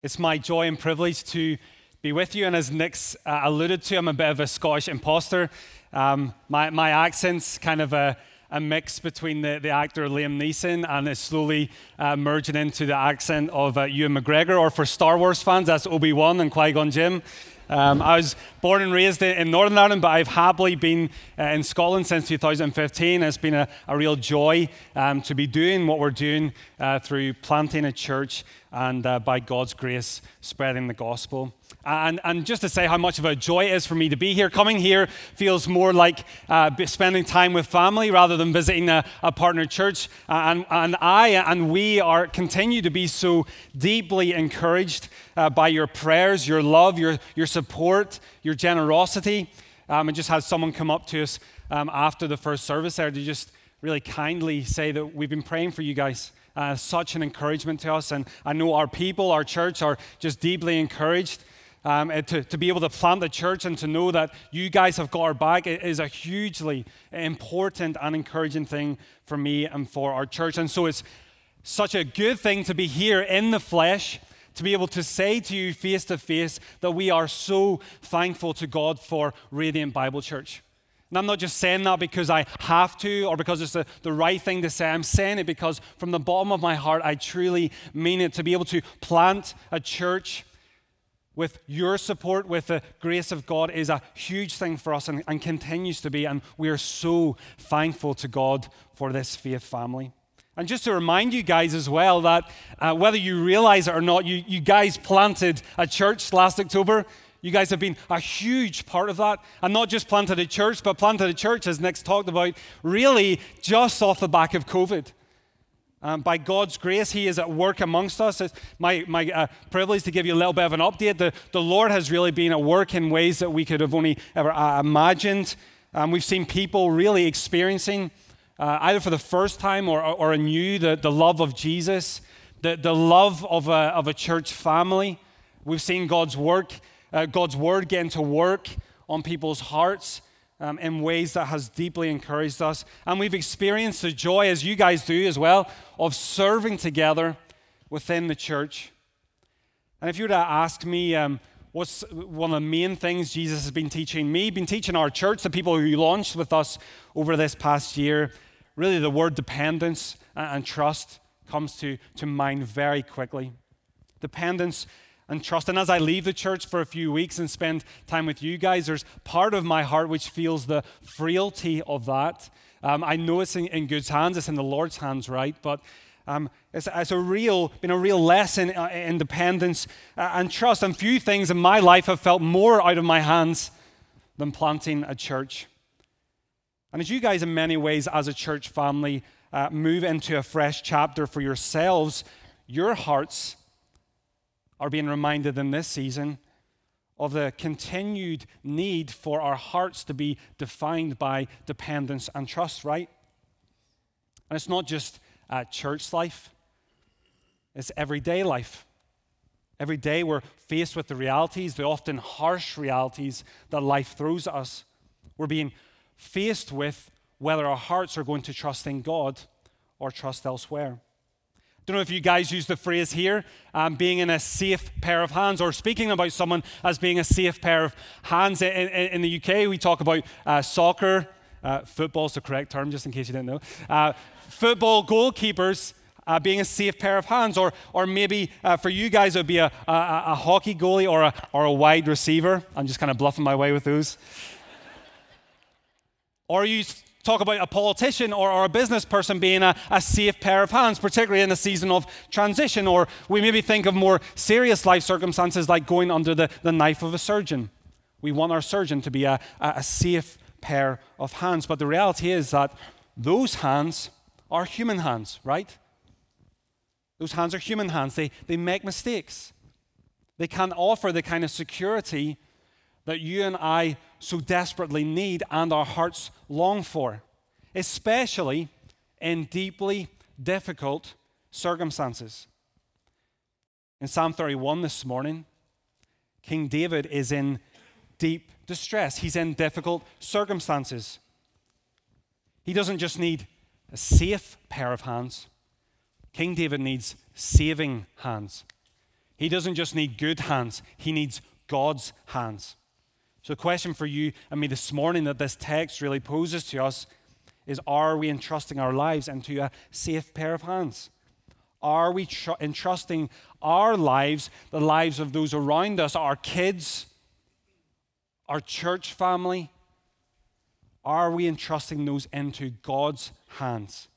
It's my joy and privilege to be with you. And as Nick's uh, alluded to, I'm a bit of a Scottish imposter. Um, my, my accent's kind of a, a mix between the, the actor Liam Neeson and it's slowly uh, merging into the accent of uh, Ewan McGregor, or for Star Wars fans, that's Obi Wan and Qui Gon Jinn. Um, I was born and raised in Northern Ireland, but I've happily been uh, in Scotland since 2015. It's been a, a real joy um, to be doing what we're doing uh, through planting a church and uh, by God's grace, spreading the gospel. And, and, just to say how much of a joy it is for me to be here, coming here feels more like uh, spending time with family rather than visiting a, a partner church. And, and, I and we are continue to be so deeply encouraged uh, by your prayers, your love, your, your support, your generosity. Um, and just had someone come up to us um, after the first service there to just really kindly say that we've been praying for you guys uh, such an encouragement to us. And I know our people, our church, are just deeply encouraged. Um, to, to be able to plant the church and to know that you guys have got our back is a hugely important and encouraging thing for me and for our church. And so it's such a good thing to be here in the flesh, to be able to say to you face to face that we are so thankful to God for Radiant Bible Church. And I'm not just saying that because I have to or because it's the, the right thing to say. I'm saying it because from the bottom of my heart, I truly mean it. To be able to plant a church with your support, with the grace of God, is a huge thing for us and, and continues to be. And we are so thankful to God for this faith family. And just to remind you guys as well that uh, whether you realize it or not, you, you guys planted a church last October. You guys have been a huge part of that. And not just planted a church, but planted a church, as Nick's talked about, really just off the back of COVID. Um, by God's grace, He is at work amongst us. It's my my uh, privilege to give you a little bit of an update. The, the Lord has really been at work in ways that we could have only ever uh, imagined. Um, we've seen people really experiencing, uh, either for the first time or, or, anew, the, the love of Jesus, the, the love of a, of a church family. We've seen God's work uh, God's word getting to work on people's hearts um, in ways that has deeply encouraged us. And we've experienced the joy, as you guys do as well, of serving together within the church. And if you were to ask me, um, what's one of the main things Jesus has been teaching me, been teaching our church, the people who launched with us over this past year, really the word dependence and trust comes to, to mind very quickly. Dependence and trust. And as I leave the church for a few weeks and spend time with you guys, there's part of my heart which feels the frailty of that. Um, I know it's in, in good hands, it's in the Lord's hands, right? But um, it's, it's, a real, been a real lesson uh, in independence uh, and trust. And few things in my life have felt more out of my hands than planting a church. And as you guys, in many ways, as a church family, uh, move into a fresh chapter for yourselves, your hearts are being reminded in this season of the continued need for our hearts to be defined by dependence and trust, right? And it's not just uh, church life, it's everyday life. Every day we're faced with the realities, the often harsh realities that life throws at us. We're being faced with whether our hearts are going to trust in God or trust elsewhere. Don't know if you guys use the phrase here, um, being in a safe pair of hands, or speaking about someone as being a safe pair of hands. In, in, in the UK, we talk about uh, soccer, uh, football's the correct term, just in case you didn't know. Uh, football goalkeepers uh, being a safe pair of hands, or, or maybe uh, for you guys, it would be a, a, a, hockey goalie or a, or a wide receiver. I'm just kind of bluffing my way with those. or you talk about a politician or, or a business person being a, a safe pair of hands, particularly in a season of transition. Or we maybe think of more serious life circumstances like going under the, the knife of a surgeon. We want our surgeon to be a, a safe pair of hands. But the reality is that those hands are human hands, right? Those hands are human hands. They, they make mistakes. They can't offer the kind of security that you and I so desperately need and our hearts long for, especially in deeply difficult circumstances. In Psalm 31 this morning, King David is in deep distress. He's in difficult circumstances. He doesn't just need a safe pair of hands, King David needs saving hands. He doesn't just need good hands, he needs God's hands. So, the question for you and me this morning that this text really poses to us is Are we entrusting our lives into a safe pair of hands? Are we tr- entrusting our lives, the lives of those around us, our kids, our church family? Are we entrusting those into God's hands?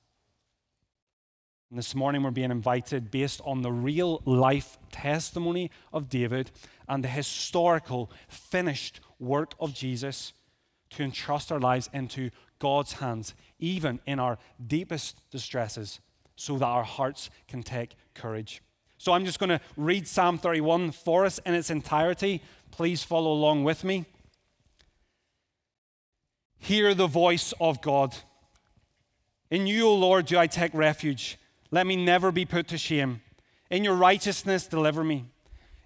And this morning we're being invited, based on the real life testimony of David and the historical finished work of Jesus, to entrust our lives into God's hands, even in our deepest distresses, so that our hearts can take courage. So I'm just going to read Psalm 31 for us in its entirety. Please follow along with me. Hear the voice of God. In you, O Lord, do I take refuge. Let me never be put to shame. In your righteousness, deliver me.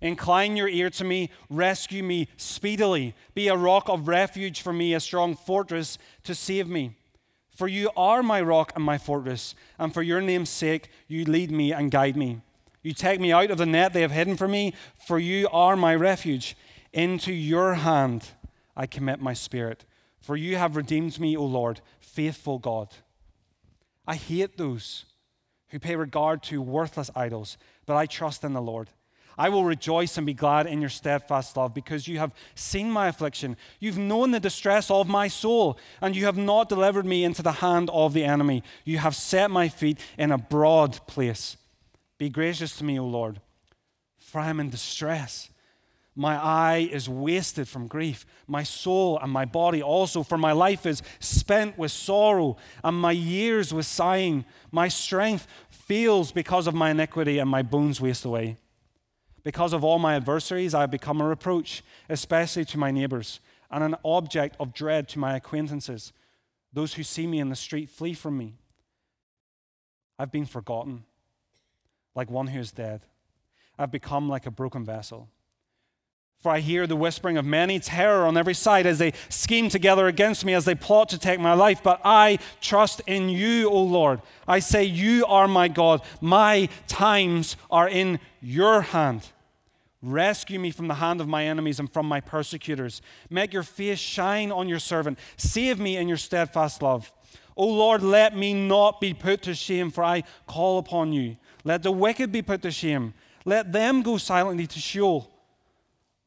Incline your ear to me, rescue me speedily. Be a rock of refuge for me, a strong fortress to save me. For you are my rock and my fortress, and for your name's sake, you lead me and guide me. You take me out of the net they have hidden for me, for you are my refuge. Into your hand I commit my spirit, for you have redeemed me, O Lord, faithful God. I hate those who pay regard to worthless idols, but I trust in the Lord. I will rejoice and be glad in your steadfast love because you have seen my affliction. You've known the distress of my soul, and you have not delivered me into the hand of the enemy. You have set my feet in a broad place. Be gracious to me, O Lord, for I am in distress. My eye is wasted from grief, my soul and my body also, for my life is spent with sorrow, and my years with sighing. My strength fails because of my iniquity, and my bones waste away. Because of all my adversaries, I have become a reproach, especially to my neighbors, and an object of dread to my acquaintances. Those who see me in the street flee from me. I've been forgotten, like one who is dead. I've become like a broken vessel. For I hear the whispering of many terror on every side as they scheme together against me, as they plot to take my life. But I trust in you, O Lord. I say, You are my God. My times are in your hand. Rescue me from the hand of my enemies and from my persecutors. Make your face shine on your servant. Save me in your steadfast love. O Lord, let me not be put to shame, for I call upon you. Let the wicked be put to shame. Let them go silently to Sheol.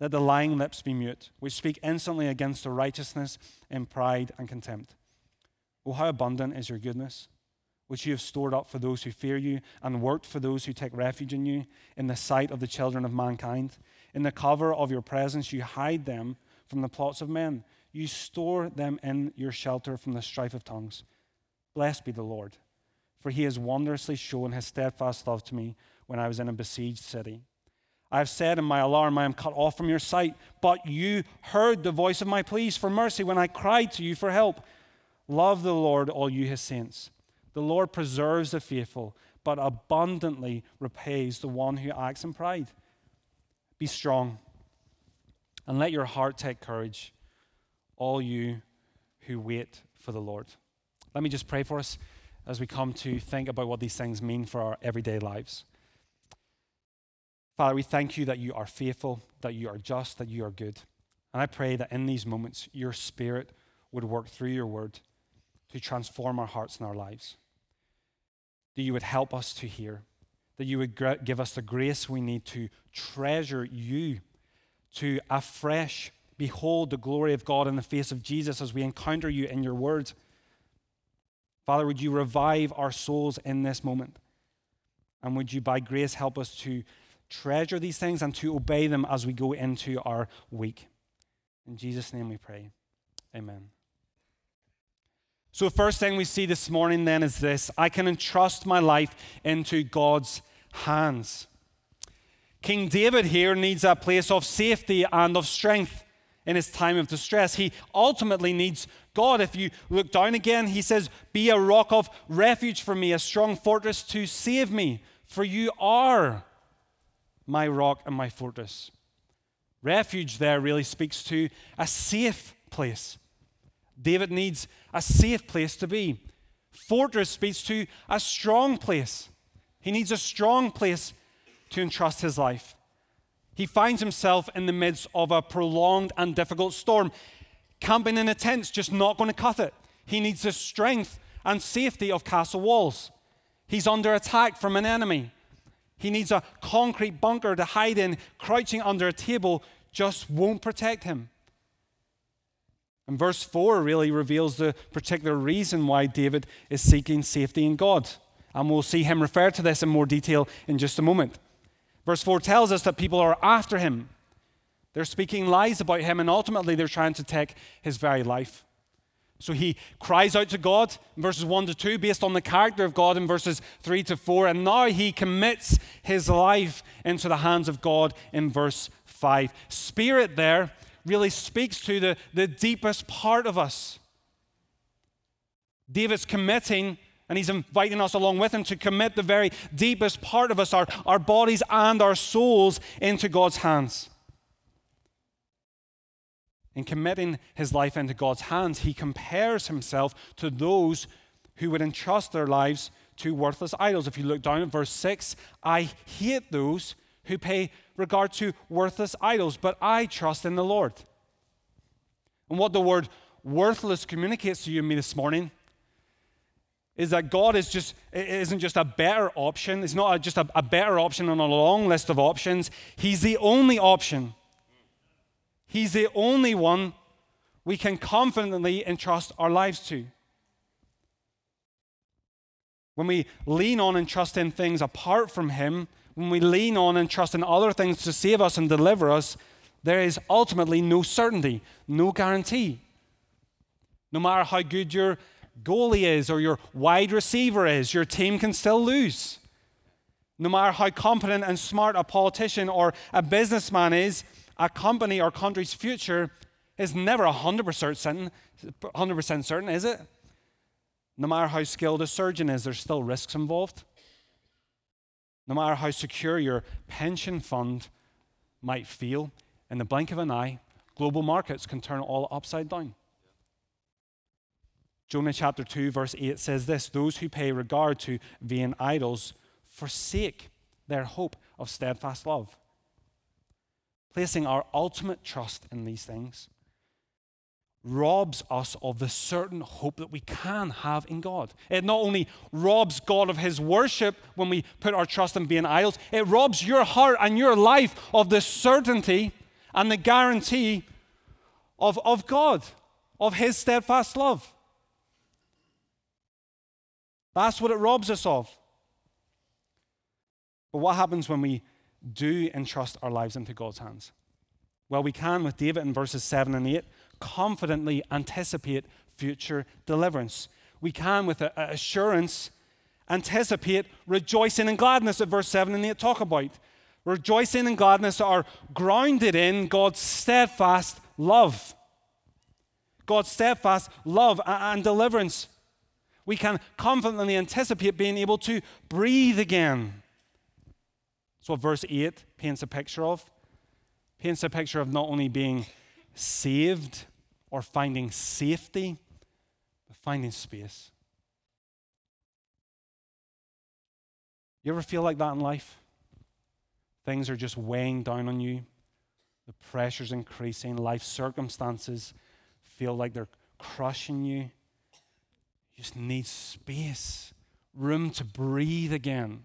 Let the lying lips be mute, which speak insolently against the righteousness in pride and contempt. Oh, how abundant is your goodness, which you have stored up for those who fear you, and worked for those who take refuge in you, in the sight of the children of mankind. In the cover of your presence, you hide them from the plots of men. You store them in your shelter from the strife of tongues. Blessed be the Lord, for he has wondrously shown his steadfast love to me when I was in a besieged city. I have said in my alarm, I am cut off from your sight, but you heard the voice of my pleas for mercy when I cried to you for help. Love the Lord, all you his saints. The Lord preserves the faithful, but abundantly repays the one who acts in pride. Be strong, and let your heart take courage, all you who wait for the Lord. Let me just pray for us as we come to think about what these things mean for our everyday lives. Father, we thank you that you are faithful, that you are just, that you are good. And I pray that in these moments, your spirit would work through your word to transform our hearts and our lives. That you would help us to hear, that you would give us the grace we need to treasure you, to afresh behold the glory of God in the face of Jesus as we encounter you in your word. Father, would you revive our souls in this moment? And would you, by grace, help us to treasure these things and to obey them as we go into our week. In Jesus' name we pray. Amen. So, the first thing we see this morning then is this I can entrust my life into God's hands. King David here needs a place of safety and of strength in his time of distress. He ultimately needs God. If you look down again, he says, Be a rock of refuge for me, a strong fortress to save me, for you are my rock and my fortress. Refuge there really speaks to a safe place. David needs a safe place to be. Fortress speaks to a strong place. He needs a strong place to entrust his life. He finds himself in the midst of a prolonged and difficult storm. Camping in a tent's just not going to cut it. He needs the strength and safety of castle walls. He's under attack from an enemy. He needs a concrete bunker to hide in. Crouching under a table just won't protect him. And verse 4 really reveals the particular reason why David is seeking safety in God. And we'll see him refer to this in more detail in just a moment. Verse 4 tells us that people are after him. They're speaking lies about him, and ultimately they're trying to take his very life. So he cries out to God in verses 1 to 2, based on the character of God in verses 3 to 4. And now he commits his life into the hands of God in verse 5. Spirit there really speaks to the, the deepest part of us. David's committing, and he's inviting us along with him to commit the very deepest part of us, our, our bodies and our souls, into God's hands in committing his life into God's hands, he compares himself to those who would entrust their lives to worthless idols. If you look down at verse 6, I hate those who pay regard to worthless idols, but I trust in the Lord. And what the word worthless communicates to you and me this morning is that God is just isn't just a better option. It's not just a, a better option on a long list of options. He's the only option He's the only one we can confidently entrust our lives to. When we lean on and trust in things apart from Him, when we lean on and trust in other things to save us and deliver us, there is ultimately no certainty, no guarantee. No matter how good your goalie is or your wide receiver is, your team can still lose. No matter how competent and smart a politician or a businessman is, a company or country's future is never 100% certain, 100% certain, is it? No matter how skilled a surgeon is, there's still risks involved. No matter how secure your pension fund might feel, in the blink of an eye, global markets can turn all upside down. Jonah chapter 2, verse 8 says this Those who pay regard to vain idols forsake their hope of steadfast love placing our ultimate trust in these things, robs us of the certain hope that we can have in God. It not only robs God of his worship when we put our trust in being idols, it robs your heart and your life of the certainty and the guarantee of, of God, of his steadfast love. That's what it robs us of. But what happens when we do entrust our lives into God's hands? Well, we can, with David in verses 7 and 8, confidently anticipate future deliverance. We can, with assurance, anticipate rejoicing and gladness that verse 7 and 8 talk about. Rejoicing and gladness are grounded in God's steadfast love. God's steadfast love and deliverance. We can confidently anticipate being able to breathe again that's what verse 8 paints a picture of. Paints a picture of not only being saved or finding safety, but finding space. You ever feel like that in life? Things are just weighing down on you. The pressure's increasing. Life circumstances feel like they're crushing you. You just need space, room to breathe again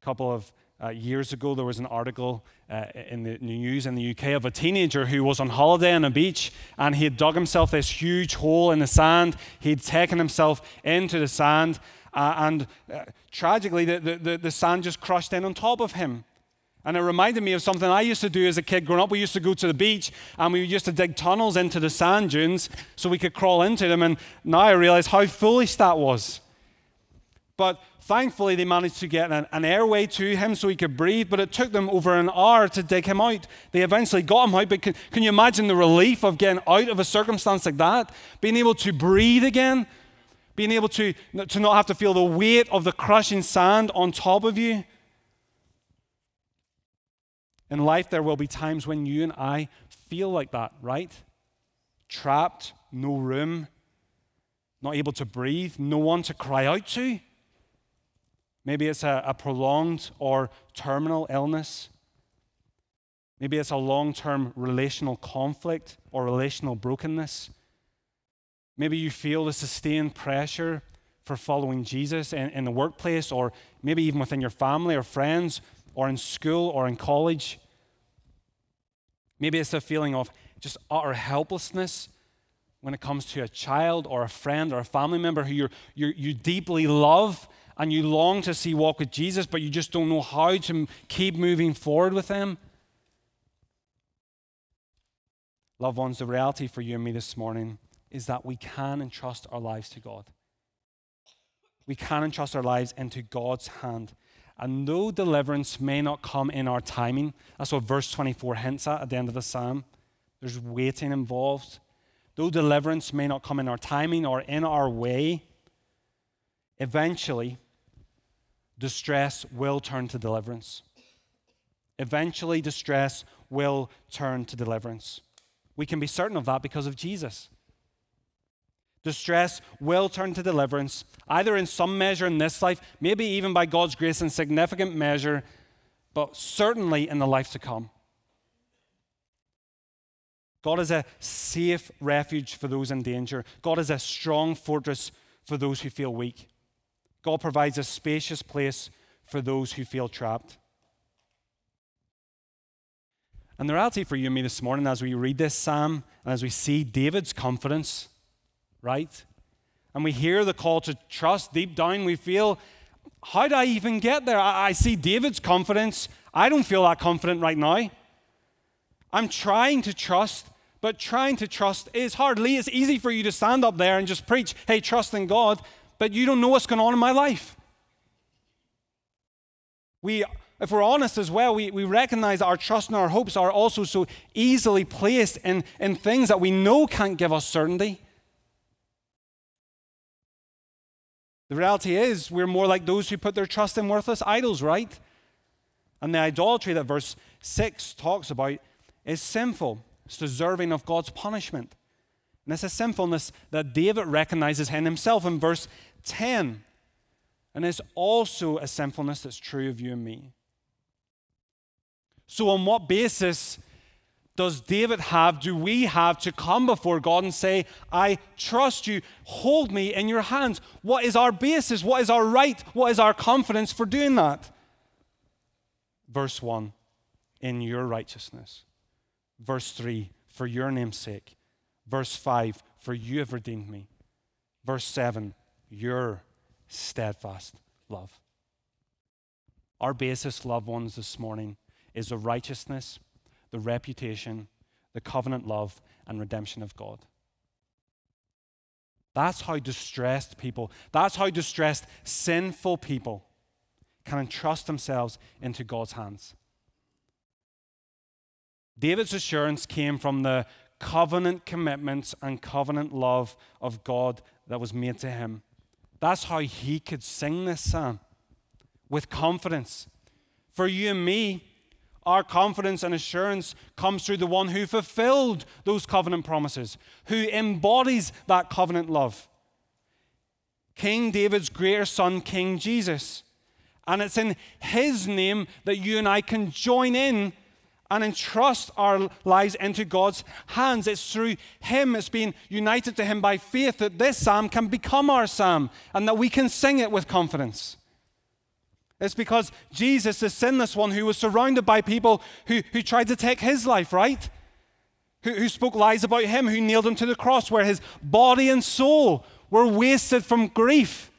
A couple of uh, years ago, there was an article uh, in the news in the UK of a teenager who was on holiday on a beach and he had dug himself this huge hole in the sand. He'd taken himself into the sand, uh, and uh, tragically, the, the, the sand just crushed in on top of him. And it reminded me of something I used to do as a kid growing up. We used to go to the beach and we used to dig tunnels into the sand dunes so we could crawl into them. And now I realize how foolish that was. But Thankfully, they managed to get an, an, airway to him so he could breathe, but it took them over an hour to dig him out. They eventually got him out, but can, can you imagine the relief of getting out of a circumstance like that? Being able to breathe again, being able to, to not have to feel the weight of the crushing sand on top of you. In life, there will be times when you and I feel like that, right? Trapped, no room, not able to breathe, no one to cry out to. Maybe it's a, a prolonged or terminal illness. Maybe it's a long term relational conflict or relational brokenness. Maybe you feel the sustained pressure for following Jesus in, in the workplace, or maybe even within your family or friends, or in school or in college. Maybe it's a feeling of just utter helplessness when it comes to a child or a friend or a family member who you you deeply love and you long to see walk with Jesus, but you just don't know how to keep moving forward with them. Loved ones, the reality for you and me this morning is that we can entrust our lives to God. We can entrust our lives into God's hand. And though deliverance may not come in our timing, that's what verse 24 hints at at the end of the psalm, there's waiting involved. Though deliverance may not come in our timing or in our way, eventually distress will turn to deliverance. Eventually, distress will turn to deliverance. We can be certain of that because of Jesus. Distress will turn to deliverance, either in some measure in this life, maybe even by God's grace in significant measure, but certainly in the life to come. God is a safe refuge for those in danger. God is a strong fortress for those who feel weak. God provides a spacious place for those who feel trapped. And the reality for you and me this morning, as we read this psalm and as we see David's confidence, right? And we hear the call to trust deep down, we feel, how do I even get there? I, I see David's confidence. I don't feel that confident right now. I'm trying to trust, but trying to trust is hard. Lee, it's easy for you to stand up there and just preach, hey, trust in God, but you don't know what's going on in my life. We if we're honest as well, we, we recognize our trust and our hopes are also so easily placed in, in things that we know can't give us certainty. The reality is, we're more like those who put their trust in worthless idols, right? And the idolatry that verse 6 talks about is sinful, it's deserving of God's punishment. And it's a sinfulness that David recognizes in himself in verse 10. And it's also a sinfulness that's true of you and me. So, on what basis does David have, do we have to come before God and say, I trust you, hold me in your hands? What is our basis? What is our right? What is our confidence for doing that? Verse 1, in your righteousness. Verse 3, for your name's sake. Verse 5, for you have redeemed me. Verse 7, your steadfast love. Our basis, loved ones, this morning is the righteousness, the reputation, the covenant love, and redemption of God. That's how distressed people, that's how distressed, sinful people can entrust themselves into God's hands. David's assurance came from the covenant commitments and covenant love of God that was made to him. That's how he could sing this psalm with confidence. For you and me, our confidence and assurance comes through the one who fulfilled those covenant promises, who embodies that covenant love. King David's greater son, King Jesus. And it's in his name that you and I can join in and entrust our lives into God's hands. It's through him, it's being united to him by faith that this psalm can become our psalm and that we can sing it with confidence. It's because Jesus, the sinless one who was surrounded by people who, who tried to take his life, right? Who, who spoke lies about him, who nailed him to the cross, where his body and soul were wasted from grief,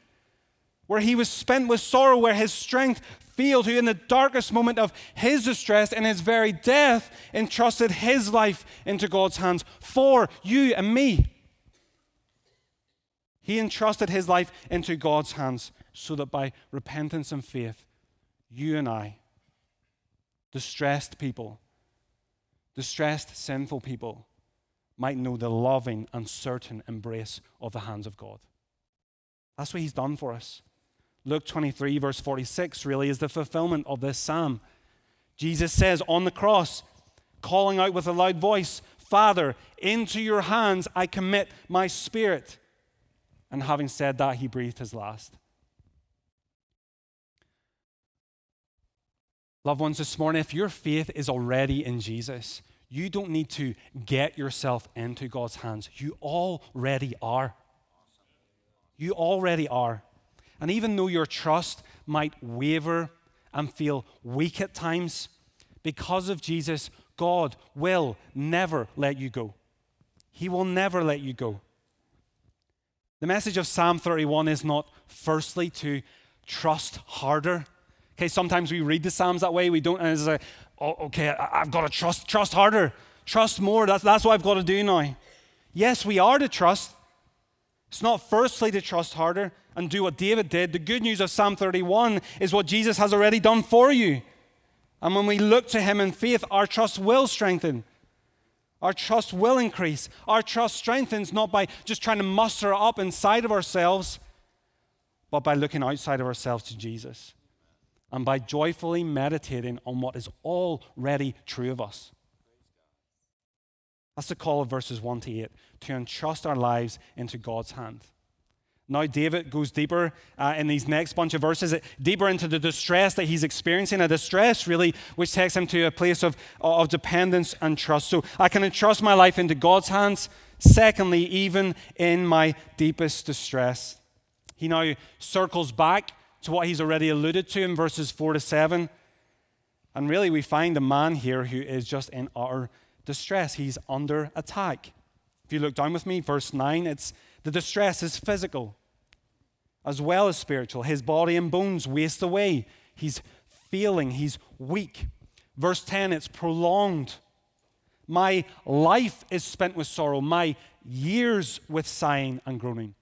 where he was spent with sorrow, where his strength failed, who in the darkest moment of his distress and his very death entrusted his life into God's hands for you and me. He entrusted his life into God's hands so that by repentance and faith, you and I, distressed people, distressed, sinful people, might know the loving and certain embrace of the hands of God. That's what He's done for us. Luke 23, verse 46, really is the fulfillment of this psalm. Jesus says on the cross, calling out with a loud voice, Father, into your hands I commit my spirit. And having said that, he breathed his last. Loved ones, this morning, if your faith is already in Jesus, you don't need to get yourself into God's hands. You already are. You already are. And even though your trust might waver and feel weak at times, because of Jesus, God will never let you go. He will never let you go. The message of Psalm 31 is not, firstly, to trust harder. Okay, sometimes we read the Psalms that way. We don't, and it's like, oh, okay, I, have got to trust, trust harder, trust more. That's, that's what I've got to do now. Yes, we are to trust. It's not firstly to trust harder and do what David did. The good news of Psalm 31 is what Jesus has already done for you. And when we look to him in faith, our trust will strengthen. Our trust will increase. Our trust strengthens not by just trying to muster up inside of ourselves, but by looking outside of ourselves to Jesus and by joyfully meditating on what is already true of us. That's the call of verses 1 to 8 to entrust our lives into God's hand. Now, David goes deeper uh, in these next bunch of verses, deeper into the distress that he's experiencing, a distress really which takes him to a place of, of dependence and trust. So I can entrust my life into God's hands. Secondly, even in my deepest distress. He now circles back to what he's already alluded to in verses 4 to 7. And really, we find a man here who is just in utter distress. He's under attack. If you look down with me, verse 9, it's the distress is physical as well as spiritual. His body and bones waste away. He's feeling, he's weak. Verse 10, it's prolonged. My life is spent with sorrow, my years with sighing and groaning.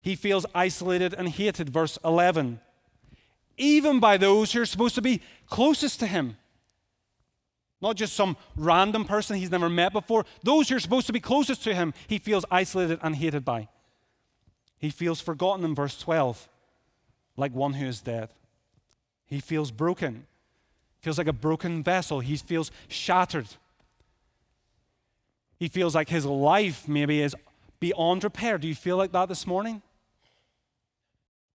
He feels isolated and hated. Verse 11, even by those who are supposed to be closest to him. Not just some random person he's never met before. Those who are supposed to be closest to him, he feels isolated and hated by. He feels forgotten in verse 12, like one who is dead. He feels broken, feels like a broken vessel. He feels shattered. He feels like his life maybe is beyond repair. Do you feel like that this morning?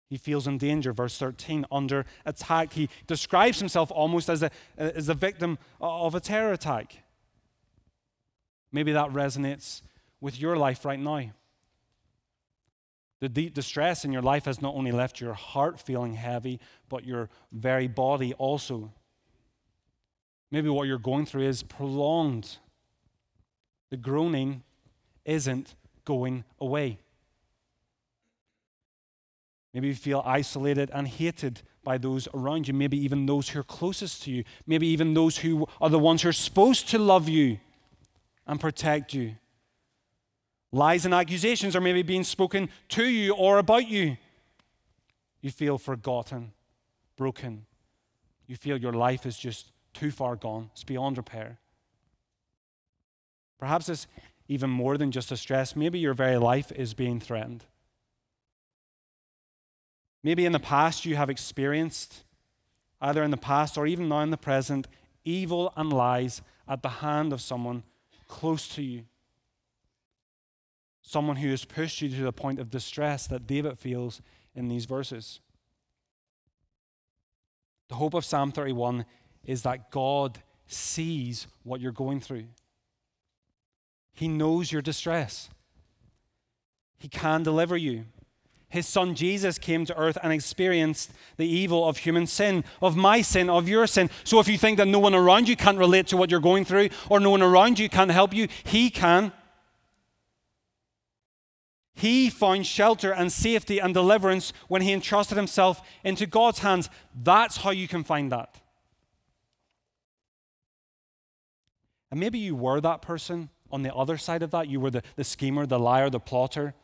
He feels in danger, verse 13, under attack. He describes himself almost as a, as a victim of a terror attack. Maybe that resonates with your life right now. The deep distress in your life has not only left your heart feeling heavy, but your very body also. Maybe what you're going through is prolonged. The groaning isn't going away. Maybe you feel isolated and hated by those around you, maybe even those who are closest to you, maybe even those who are the ones who are supposed to love you and protect you. Lies and accusations are maybe being spoken to you or about you. You feel forgotten, broken. You feel your life is just too far gone, it's beyond repair. Perhaps it's even more than just a stress. Maybe your very life is being threatened. Maybe in the past you have experienced, either in the past or even now in the present, evil and lies at the hand of someone close to you. Someone who has pushed you to the point of distress that David feels in these verses. The hope of Psalm 31 is that God sees what you're going through. He knows your distress. He can deliver you. His son Jesus came to earth and experienced the evil of human sin, of my sin, of your sin. So if you think that no one around you can't relate to what you're going through, or no one around you can't help you, He can. He found shelter and safety and deliverance when he entrusted himself into God's hands. That's how you can find that. And maybe you were that person on the other side of that. You were the, the schemer, the liar, the plotter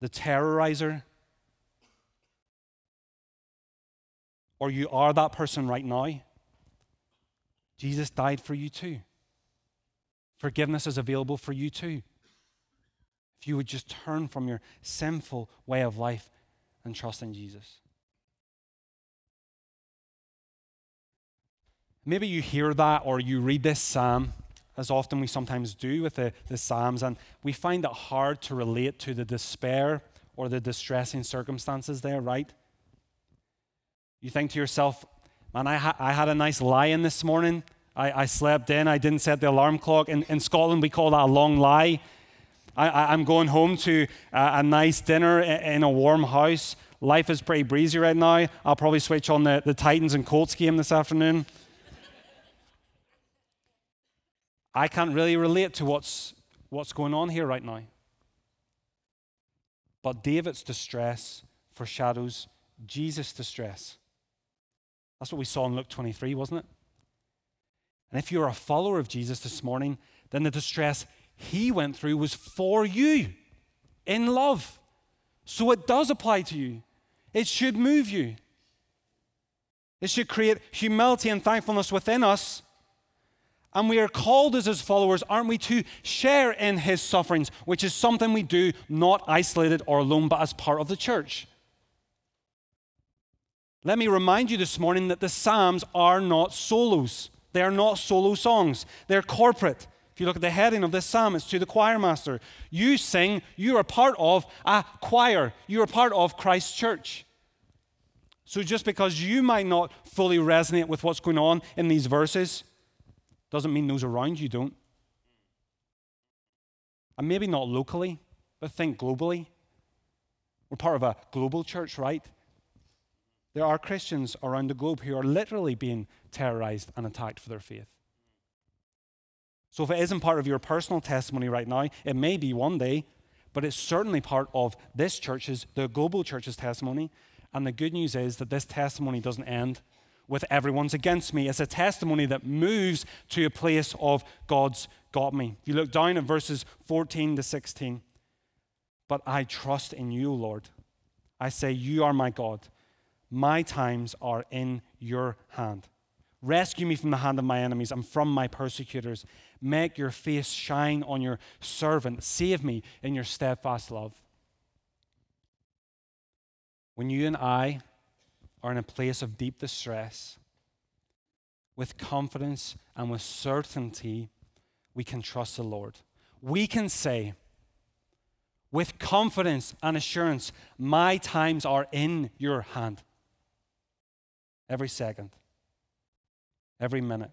the terrorizer, or you are that person right now, Jesus died for you too. Forgiveness is available for you too. If you would just turn from your sinful way of life and trust in Jesus. Maybe you hear that or you read this psalm as often we sometimes do with the, the Psalms, and we find it hard to relate to the despair or the distressing circumstances there, right? You think to yourself, man, I, ha- I had a nice lie in this morning. I, I slept in. I didn't set the alarm clock. In, in Scotland, we call that a long lie. I, am going home to a, a nice dinner in, in, a warm house. Life is pretty breezy right now. I'll probably switch on the, the Titans and Colts game this afternoon. I can't really relate to what's, what's going on here right now. But David's distress foreshadows Jesus' distress. That's what we saw in Luke 23, wasn't it? And if you're a follower of Jesus this morning, then the distress he went through was for you in love. So it does apply to you. It should move you. It should create humility and thankfulness within us. And we are called as his followers, aren't we, to share in his sufferings, which is something we do not isolated or alone, but as part of the church. Let me remind you this morning that the Psalms are not solos. They are not solo songs, they're corporate. If you look at the heading of this psalm, it's to the choir master. You sing, you are part of a choir, you are part of Christ's church. So just because you might not fully resonate with what's going on in these verses, doesn't mean those around you don't. And maybe not locally, but think globally. We're part of a global church, right? There are Christians around the globe who are literally being terrorized and attacked for their faith. So if it isn't part of your personal testimony right now, it may be one day, but it's certainly part of this church's, the global church's testimony. And the good news is that this testimony doesn't end with everyone's against me. It's a testimony that moves to a place of God's got me. You look down at verses 14 to 16, but I trust in you, Lord. I say, You are my God. My times are in your hand. Rescue me from the hand of my enemies and from my persecutors. Make your face shine on your servant. Save me in your steadfast love. When you and I are in a place of deep distress, with confidence and with certainty, we can trust the Lord. We can say, with confidence and assurance, My times are in your hand. Every second, every minute,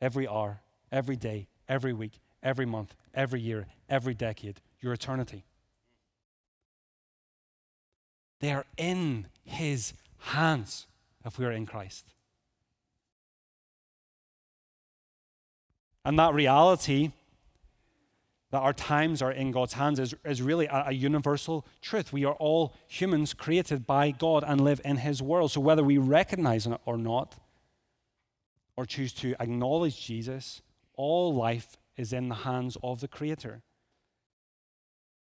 every hour, every day, every week, every month, every year, every decade, your eternity. They are in His hands if we are in Christ. And that reality that our times are in God's hands is, is really a, a, universal truth. We are all humans created by God and live in His world. So whether we recognize it or not, or choose to acknowledge Jesus, all life is in the hands of the Creator.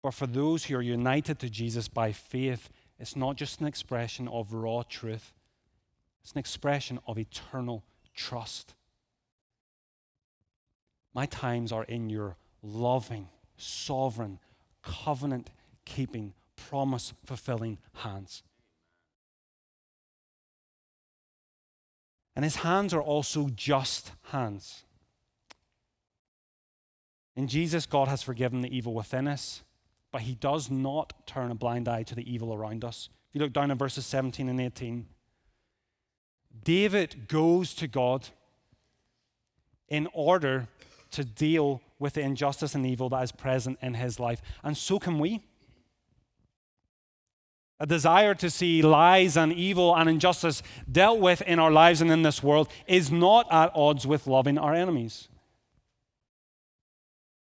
But for those who are united to Jesus by faith, it's not just an expression of raw truth, it's an expression of eternal trust. My times are in your loving, sovereign, covenant keeping, promise fulfilling hands. And his hands are also just hands. In Jesus, God has forgiven the evil within us, but he does not turn a blind eye to the evil around us. If you look down in verses 17 and 18, David goes to God in order to deal with the injustice and evil that is present in his life. And so can we. A desire to see lies and evil and injustice dealt with in our lives and in this world is not at odds with loving our enemies.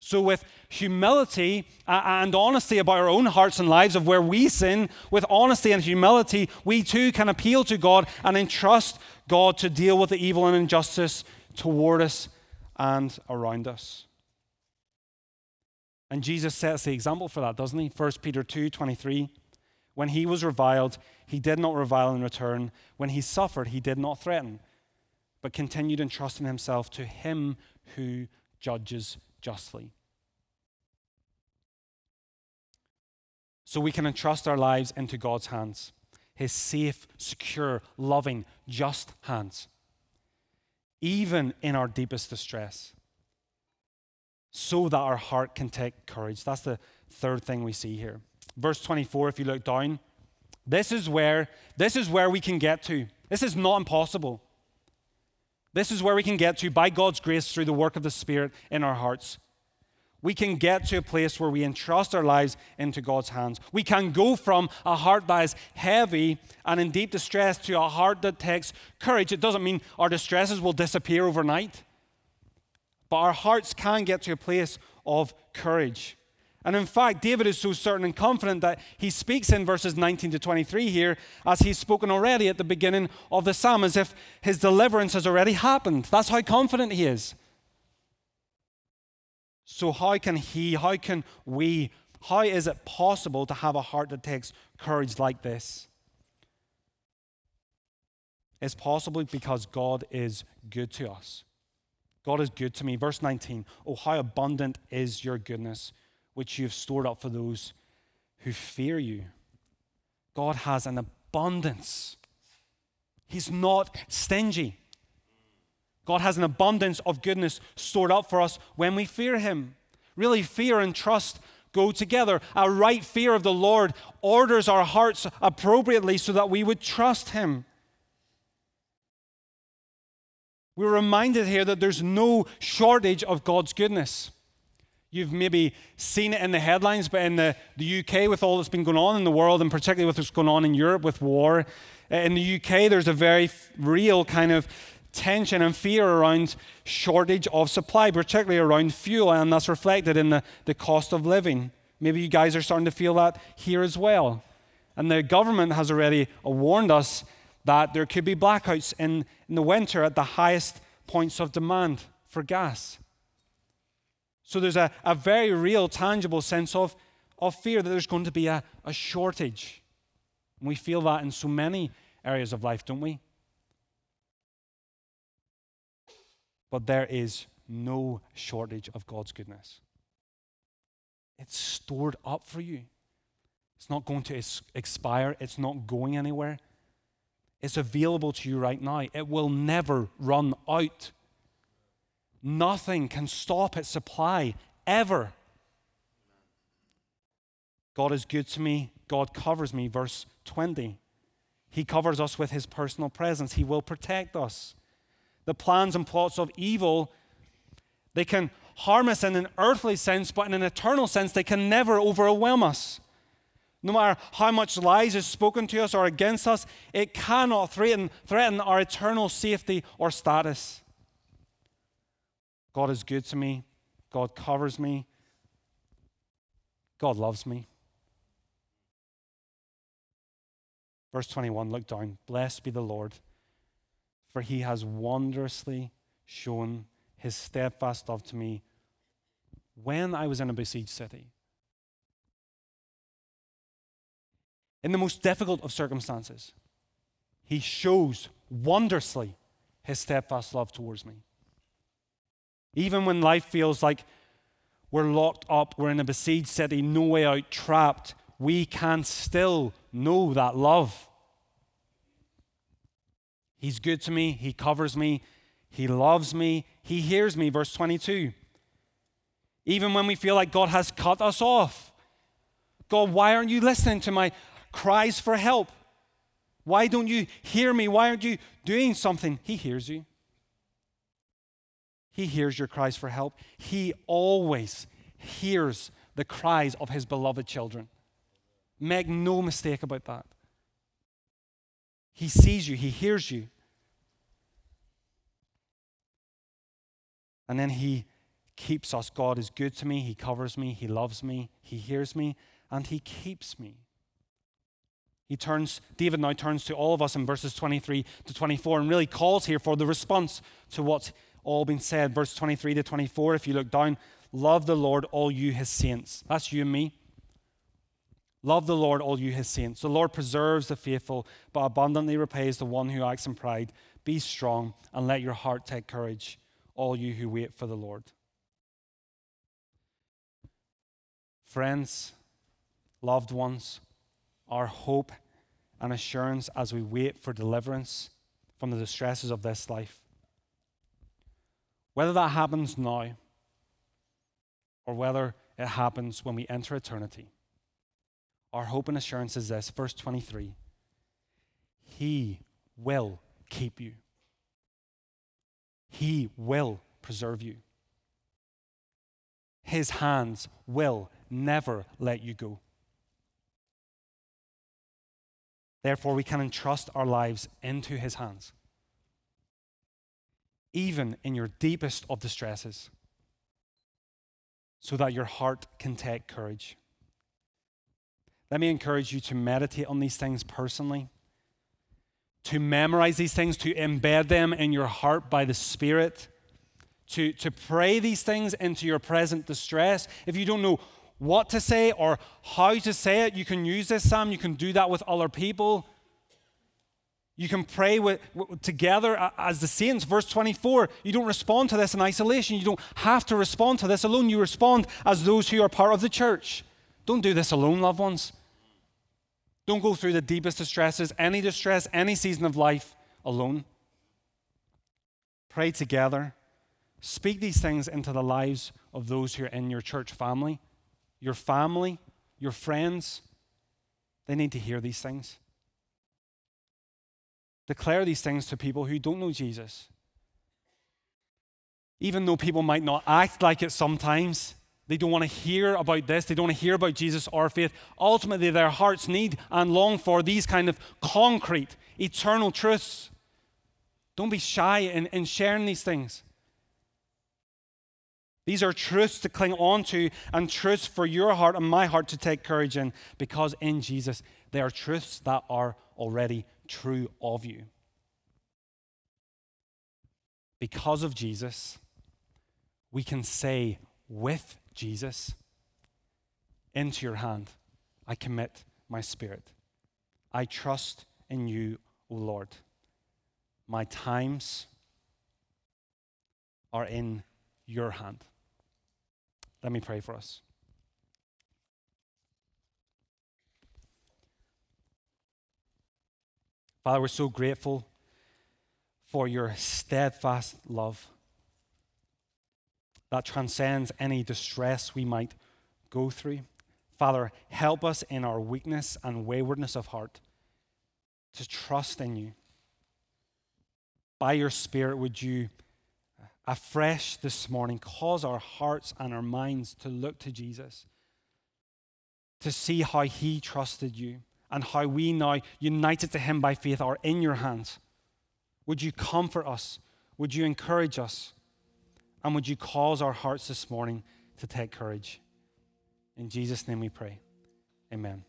So, with humility uh, and honesty about our own hearts and lives of where we sin, with honesty and humility, we too can appeal to God and entrust God to deal with the evil and injustice toward us and around us. And Jesus sets the example for that, doesn't he? 1 Peter 2 23. When he was reviled, he did not revile in return. When he suffered, he did not threaten, but continued entrusting himself to him who judges justly. So we can entrust our lives into God's hands, his safe, secure, loving, just hands, even in our deepest distress, so that our heart can take courage. That's the third thing we see here. Verse 24, if you look down, This is where this is where we can get to. This is not impossible. This is where we can get to by God's grace through the work of the Spirit in our hearts. We can get to a place where we entrust our lives into God's hands. We can go from a heart that is heavy and in deep distress to a heart that takes courage. It doesn't mean our distresses will disappear overnight, but our hearts can get to a place of courage. And in fact, David is so certain and confident that he speaks in verses 19 to 23 here, as he's spoken already at the beginning of the psalm, as if his deliverance has already happened. That's how confident he is. So, how can he, how can we, how is it possible to have a heart that takes courage like this? It's possible because God is good to us. God is good to me. Verse 19 Oh, how abundant is your goodness which you have stored up for those who fear you. God has an abundance. He's not stingy. God has an abundance of goodness stored up for us when we fear Him. Really, fear and trust go together. A right fear of the Lord orders our hearts appropriately so that we would trust Him. We're reminded here that there's no shortage of God's goodness. You've maybe seen it in the headlines, but in the, the UK, with all that's been going on in the world, and particularly with what's going on in Europe with war, uh, in the UK, there's a very real kind of tension and fear around shortage of supply, particularly around fuel, and that's reflected in the, the cost of living. Maybe you guys are starting to feel that here as well. And the government has already warned us that there could be blackouts in, in the winter at the highest points of demand for gas. So there's a, a very real, tangible sense of, of fear that there's going to be a, a shortage. And we feel that in so many areas of life, don't we? But there is no shortage of God's goodness. It's stored up for you. It's not going to expire, it's not going anywhere. It's available to you right now. It will never run out. Nothing can stop its supply ever. God is good to me. God covers me. Verse 20. He covers us with his personal presence. He will protect us. The plans and plots of evil, they can harm us in an earthly sense, but in an eternal sense, they can never overwhelm us. No matter how much lies is spoken to us or against us, it cannot threaten, threaten our eternal safety or status. God is good to me. God covers me. God loves me. Verse 21, look down. Blessed be the Lord, for he has wondrously shown his steadfast love to me when I was in a besieged city. In the most difficult of circumstances, he shows wondrously his steadfast love towards me. Even when life feels like we're locked up, we're in a besieged city, no way out, trapped, we can still know that love. He's good to me, He covers me, He loves me, He hears me. Verse 22. Even when we feel like God has cut us off, God, why aren't you listening to my cries for help? Why don't you hear me? Why aren't you doing something? He hears you. He hears your cries for help. He always hears the cries of his beloved children. Make no mistake about that. He sees you, he hears you. And then he keeps us. God is good to me, he covers me, he loves me, he hears me, and he keeps me. He turns, David now turns to all of us in verses 23 to 24 and really calls here for the response to what all been said. Verse 23 to 24, if you look down, love the Lord, all you his saints. That's you and me. Love the Lord, all you his saints. The Lord preserves the faithful, but abundantly repays the one who acts in pride. Be strong and let your heart take courage, all you who wait for the Lord. Friends, loved ones, our hope and assurance as we wait for deliverance from the distresses of this life whether that happens now or whether it happens when we enter eternity, Our hope and assurance is this verse 23 He will keep you, He will preserve you. His hands will never let you go. Therefore, we can entrust our lives into His hands, even in your deepest of distresses, so that your heart can take courage. Let me encourage you to meditate on these things personally, to memorize these things, to embed them in your heart by the Spirit, to, to pray these things into your present distress. If you don't know what to say or how to say it, you can use this psalm. You can do that with other people. You can pray with, with, together as the saints. Verse 24, you don't respond to this in isolation. You don't have to respond to this alone. You respond as those who are part of the church. Don't do this alone, loved ones. Don't go through the deepest distresses, any distress, any season of life alone. Pray together. Speak these things into the lives of those who are in your church family, your family, your friends. They need to hear these things. Declare these things to people who don't know Jesus. Even though people might not act like it sometimes, they don't want to hear about this. They don't want to hear about Jesus or faith. Ultimately, their hearts need and long for these kind of concrete, eternal truths. Don't be shy in, in sharing these things. These are truths to cling on to and truths for your heart and my heart to take courage in because in Jesus, they are truths that are already true of you. Because of Jesus, we can say with Jesus, into your hand I commit my spirit. I trust in you, O Lord. My times are in your hand. Let me pray for us. Father, we're so grateful for your steadfast love that transcends any distress we might go through. Father, help us in our weakness and waywardness of heart to trust in you. By your Spirit, would you afresh this morning cause our hearts and our minds to look to Jesus, to see how he trusted you and how we now, united to him by faith, are in your hands. Would you comfort us? Would you encourage us? And would you cause our hearts this morning to take courage? In Jesus' name we pray. Amen.